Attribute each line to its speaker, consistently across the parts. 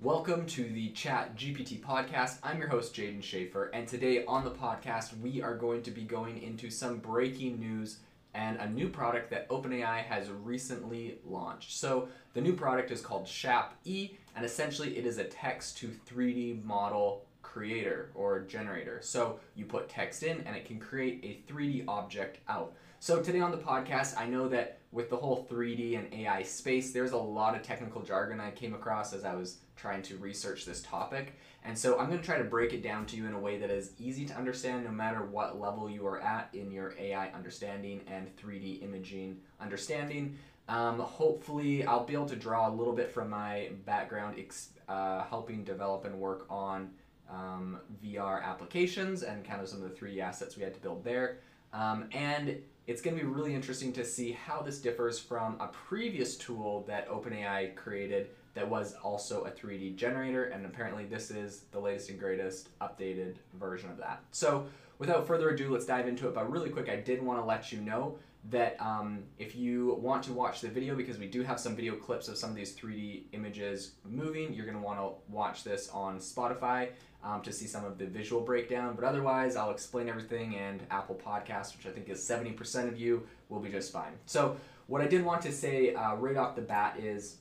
Speaker 1: Welcome to the Chat GPT podcast. I'm your host, Jaeden Schafer, and today on the podcast, we are going to be going into some breaking news and a new product that OpenAI has recently launched. So, the new product is called Shap E, and essentially it is a text to 3D model creator or generator. So, you put text in and it can create a 3D object out. So, today on the podcast, I know that with the whole 3D and AI space, there's a lot of technical jargon I came across as I was trying to research this topic. And so I'm going to try to break it down to you in a way that is easy to understand no matter what level you are at in your AI understanding and 3D imaging understanding. Um, hopefully, I'll be able to draw a little bit from my background ex- uh, helping develop and work on um, VR applications and kind of some of the 3D assets we had to build there. Um, and it's going to be really interesting to see how this differs from a previous tool that OpenAI created that was also a 3D generator, and apparently this is the latest and greatest updated version of that. So, without further ado, let's dive into it. But really quick, I did want to let you know that um, if you want to watch the video, because we do have some video clips of some of these 3D images moving, you're going to want to watch this on Spotify um, to see some of the visual breakdown. But otherwise, I'll explain everything, and Apple Podcasts, which I think is 70% of you, will be just fine. So, what I did want to say uh, right off the bat is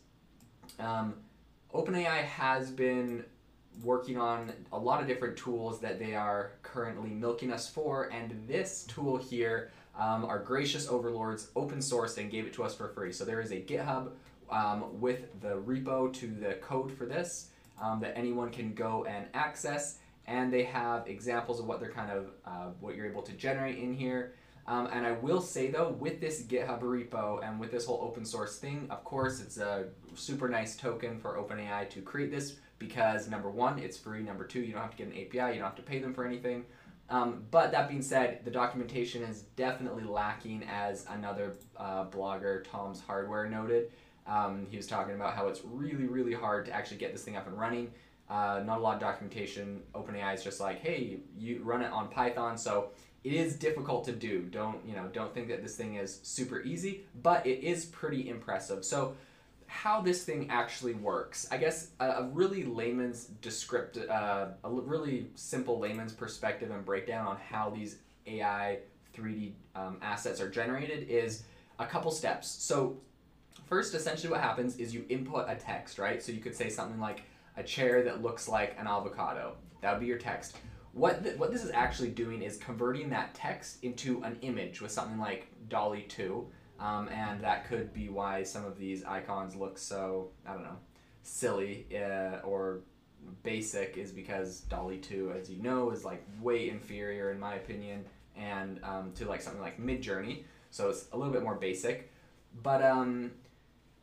Speaker 1: um, OpenAI has been working on a lot of different tools that they are currently milking us for, and this tool here, um, our gracious overlords open sourced and gave it to us for free. So there is a GitHub um, with the repo to the code for this um, that anyone can go and access, and they have examples of what they're kind of uh, what you're able to generate in here. Um, and I will say though, with this GitHub repo and with this whole open source thing, of course, it's a super nice token for OpenAI to create this because number one, it's free. Number two, you don't have to get an API, you don't have to pay them for anything. Um, but that being said, the documentation is definitely lacking, as another uh, blogger, Tom's Hardware, noted. Um, he was talking about how it's really, really hard to actually get this thing up and running. Uh, not a lot of documentation. OpenAI is just like, hey, you run it on Python, so it is difficult to do. Don't you know? Don't think that this thing is super easy, but it is pretty impressive. So, how this thing actually works, I guess a, a really layman's descriptive, uh, a really simple layman's perspective and breakdown on how these AI 3D um, assets are generated is a couple steps. So, first, essentially, what happens is you input a text, right? So you could say something like a chair that looks like an avocado. That would be your text what th- what this is actually doing is converting that text into an image with something like DALL-E 2, um, and that could be why some of these icons look so I don't know silly uh, or basic is because DALL-E 2, as you know, is like way inferior in my opinion, and um, to like something like Midjourney, so it's a little bit more basic, but um,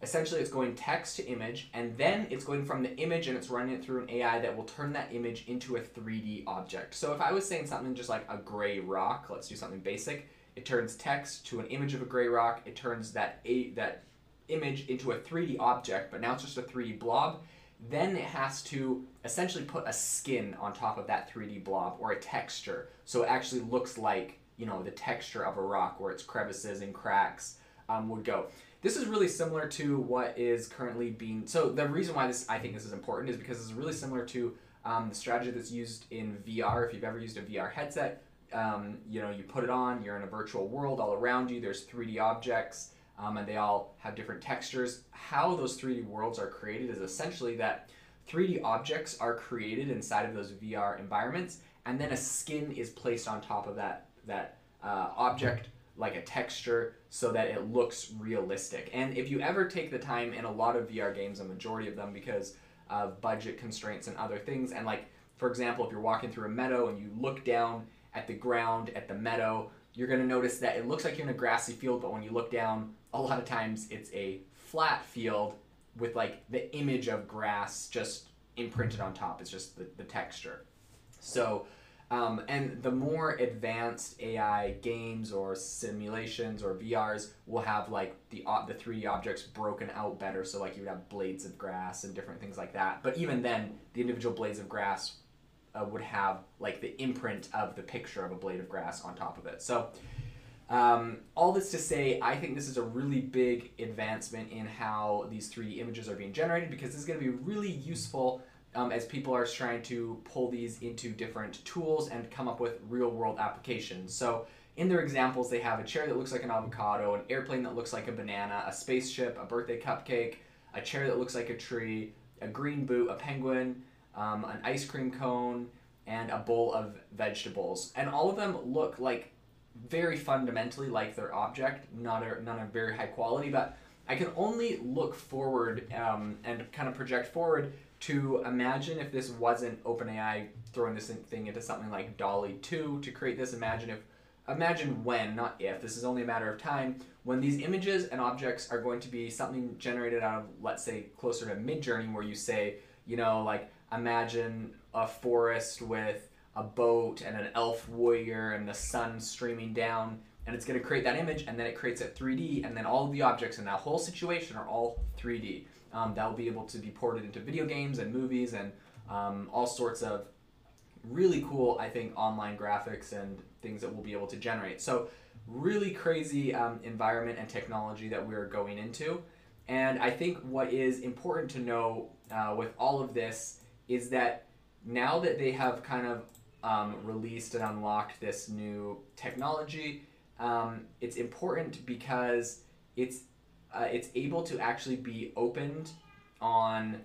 Speaker 1: essentially it's going text to image and then it's going from the image and it's running it through an AI that will turn that image into a 3D object. So if I was saying something just like a gray rock, let's do something basic, it turns text to an image of a gray rock, it turns that a, that image into a 3D object, but now it's just a 3D blob. Then it has to essentially put a skin on top of that 3D blob or a texture. So it actually looks like, you know, the texture of a rock where its crevices and cracks um, would go. This is really similar to what is currently being. So the reason why this I think this is important is because it's really similar to um, the strategy that's used in VR. If you've ever used a VR headset, um, you know you put it on, you're in a virtual world all around you. There's 3D objects, um, and they all have different textures. How those 3D worlds are created is essentially that 3D objects are created inside of those VR environments, and then a skin is placed on top of that that uh, object like a texture so that it looks realistic. And if you ever take the time in a lot of VR games, a majority of them because of budget constraints and other things, and like for example, if you're walking through a meadow and you look down at the ground at the meadow, you're going to notice that it looks like you're in a grassy field, but when you look down, a lot of times it's a flat field with like the image of grass just imprinted on top. It's just the, the texture. So um, and the more advanced AI games or simulations or VRs will have like the the 3D objects broken out better. So like you would have blades of grass and different things like that. But even then, the individual blades of grass uh, would have like the imprint of the picture of a blade of grass on top of it. So Um, all this to say, I think this is a really big advancement in how these 3D images are being generated because this is going to be really useful um, as people are trying to pull these into different tools and come up with real world applications. So, in their examples, they have a chair that looks like an avocado, an airplane that looks like a banana, a spaceship, a birthday cupcake, a chair that looks like a tree, a green boot, a penguin, um, an ice cream cone, and a bowl of vegetables. And all of them look like very fundamentally like their object, not a, not a very high quality, but I can only look forward um, and kind of project forward to imagine if this wasn't OpenAI throwing this thing into something like DALL-E 2 to create this. Imagine if, imagine when, not if, this is only a matter of time, when these images and objects are going to be something generated out of, let's say, closer to Midjourney, where you say, you know, like imagine a forest with a boat and an elf warrior and the sun streaming down and it's going to create that image and then it creates it 3d and then all of the objects in that whole situation are all 3d um, that will be able to be ported into video games and movies and um, all sorts of really cool i think online graphics and things that we'll be able to generate. So really crazy um, environment and technology that we're going into. And i think what is important to know uh, with all of this is that now that they have kind of um, released and unlocked this new technology, um, it's important because it's uh, it's able to actually be opened on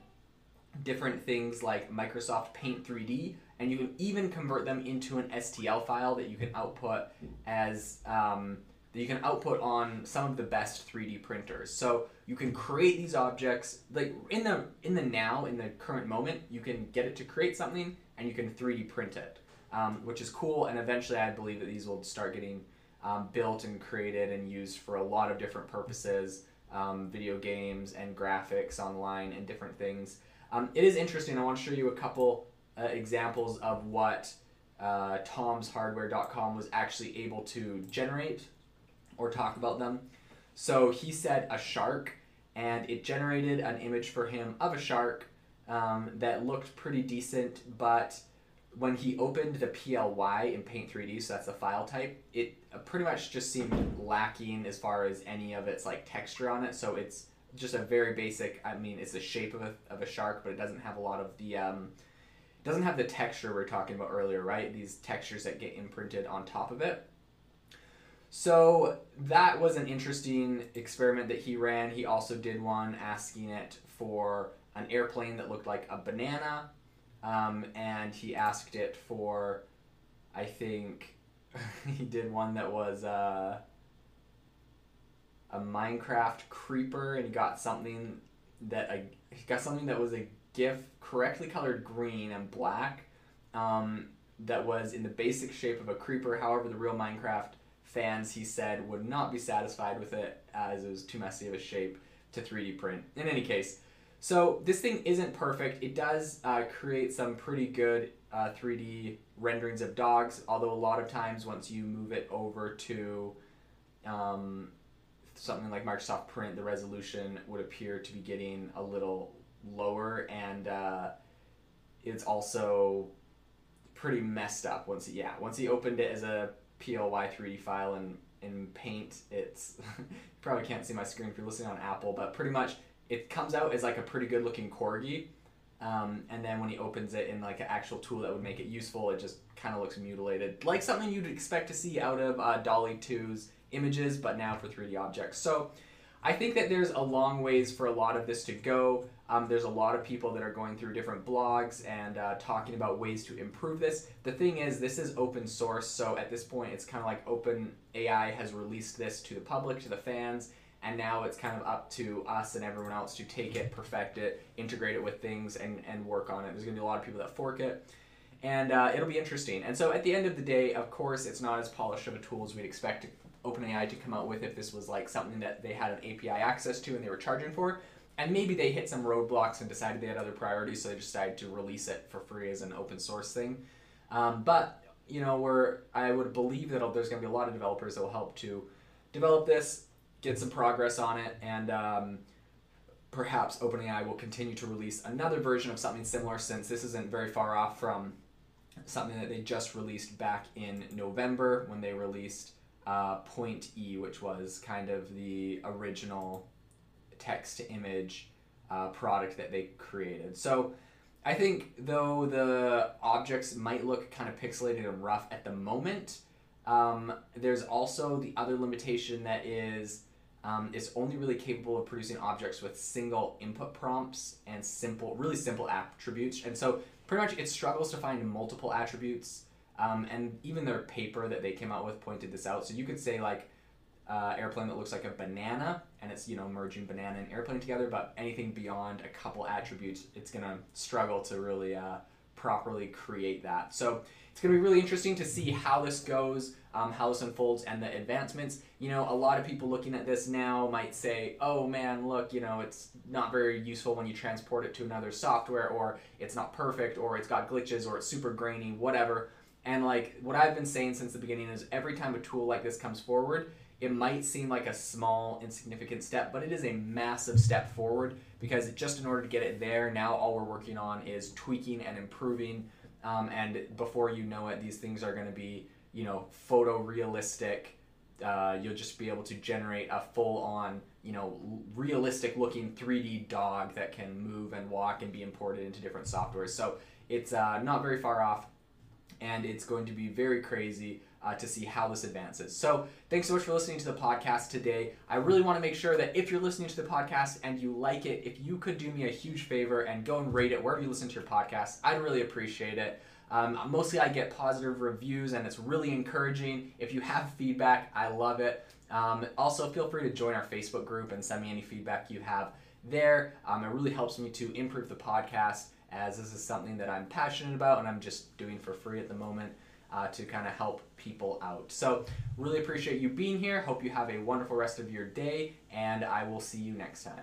Speaker 1: different things like Microsoft Paint 3D, and you can even convert them into an STL file that you can output as um, that you can output on some of the best 3D printers. So you can create these objects like in the in the now in the current moment, you can get it to create something and you can 3D print it, um, which is cool. And eventually, I believe that these will start getting um, built and created and used for a lot of different purposes, um, video games and graphics online and different things. Um, it is interesting. I want to show you a couple uh, examples of what uh, tomshardware.com was actually able to generate or talk about them. So he said a shark, and it generated an image for him of a shark um, that looked pretty decent, but when he opened the PLY in Paint 3D, so that's the file type, it pretty much just seemed lacking as far as any of its like texture on it. So it's just a very basic. I mean, it's the shape of a, of a shark, but it doesn't have a lot of the um, doesn't have the texture we are talking about earlier, right? These textures that get imprinted on top of it. So that was an interesting experiment that he ran. He also did one asking it for an airplane that looked like a banana, um, and he asked it for, I think, he did one that was uh, a Minecraft creeper, and he got something that a, he got something that was a GIF correctly colored green and black, um, that was in the basic shape of a creeper. However, the real Minecraft fans, he said, would not be satisfied with it as it was too messy of a shape to 3D print. In any case, so this thing isn't perfect. It does uh, create some pretty good uh, 3D renderings of dogs, although a lot of times once you move it over to um, something like Microsoft Print, the resolution would appear to be getting a little lower, and uh, it's also pretty messed up once he, yeah once he opened it as a PLY 3D file in, in Paint. It's probably can't see my screen if you're listening on Apple, but pretty much it comes out as like a pretty good looking corgi. Um, and then when he opens it in like an actual tool that would make it useful, it just kind of looks mutilated, like something you'd expect to see out of uh, DALL-E 2's images, but now for 3D objects. So I think that there's a long ways for a lot of this to go. Um, there's a lot of people that are going through different blogs and uh, talking about ways to improve this. The thing is, this is open source, so at this point, it's kind of like Open AI has released this to the public, to the fans, and now it's kind of up to us and everyone else to take it, perfect it, integrate it with things, and, and work on it. There's going to be a lot of people that fork it, and uh, it'll be interesting. And so at the end of the day, of course, it's not as polished of a tool as we'd expect OpenAI to come out with if this was like something that they had an API access to and they were charging for and maybe they hit some roadblocks and decided they had other priorities, so they decided to release it for free as an open source thing. Um, but you know, where I would believe that there's going to be a lot of developers that will help to develop this, get some progress on it, and um, perhaps OpenAI will continue to release another version of something similar since this isn't very far off from something that they just released back in November when they released uh, Point E, which was kind of the original text to image uh, product that they created. So I think though the objects might look kind of pixelated and rough at the moment, um, there's also the other limitation that is um, it's only really capable of producing objects with single input prompts and simple, really simple attributes. And so pretty much it struggles to find multiple attributes. Um, and even their paper that they came out with pointed this out. So you could say like uh, airplane that looks like a banana, and it's you know merging banana and airplane together. But anything beyond a couple attributes, it's gonna struggle to really uh, properly create that. So it's gonna be really interesting to see how this goes, um, how this unfolds, and the advancements. You know, a lot of people looking at this now might say, "Oh man, look, you know, it's not very useful when you transport it to another software, or it's not perfect, or it's got glitches, or it's super grainy, whatever." And like what I've been saying since the beginning is every time a tool like this comes forward, it might seem like a small, insignificant step, but it is a massive step forward because just in order to get it there, now all we're working on is tweaking and improving. Um, and before you know it, these things are going to be, you know, photorealistic. Uh, you'll just be able to generate a full-on, you know, realistic looking 3D dog that can move and walk and be imported into different softwares. So it's uh, not very far off, and it's going to be very crazy uh, to see how this advances. So, thanks so much for listening to the podcast today. I really want to make sure that if you're listening to the podcast and you like it, if you could do me a huge favor and go and rate it wherever you listen to your podcast, I'd really appreciate it. Um, mostly, I get positive reviews and it's really encouraging. If you have feedback, I love it. Um, also, feel free to join our Facebook group and send me any feedback you have there. Um, it really helps me to improve the podcast as this is something that I'm passionate about and I'm just doing for free at the moment uh, to kind of help people out. So, really appreciate you being here. Hope you have a wonderful rest of your day, and I will see you next time.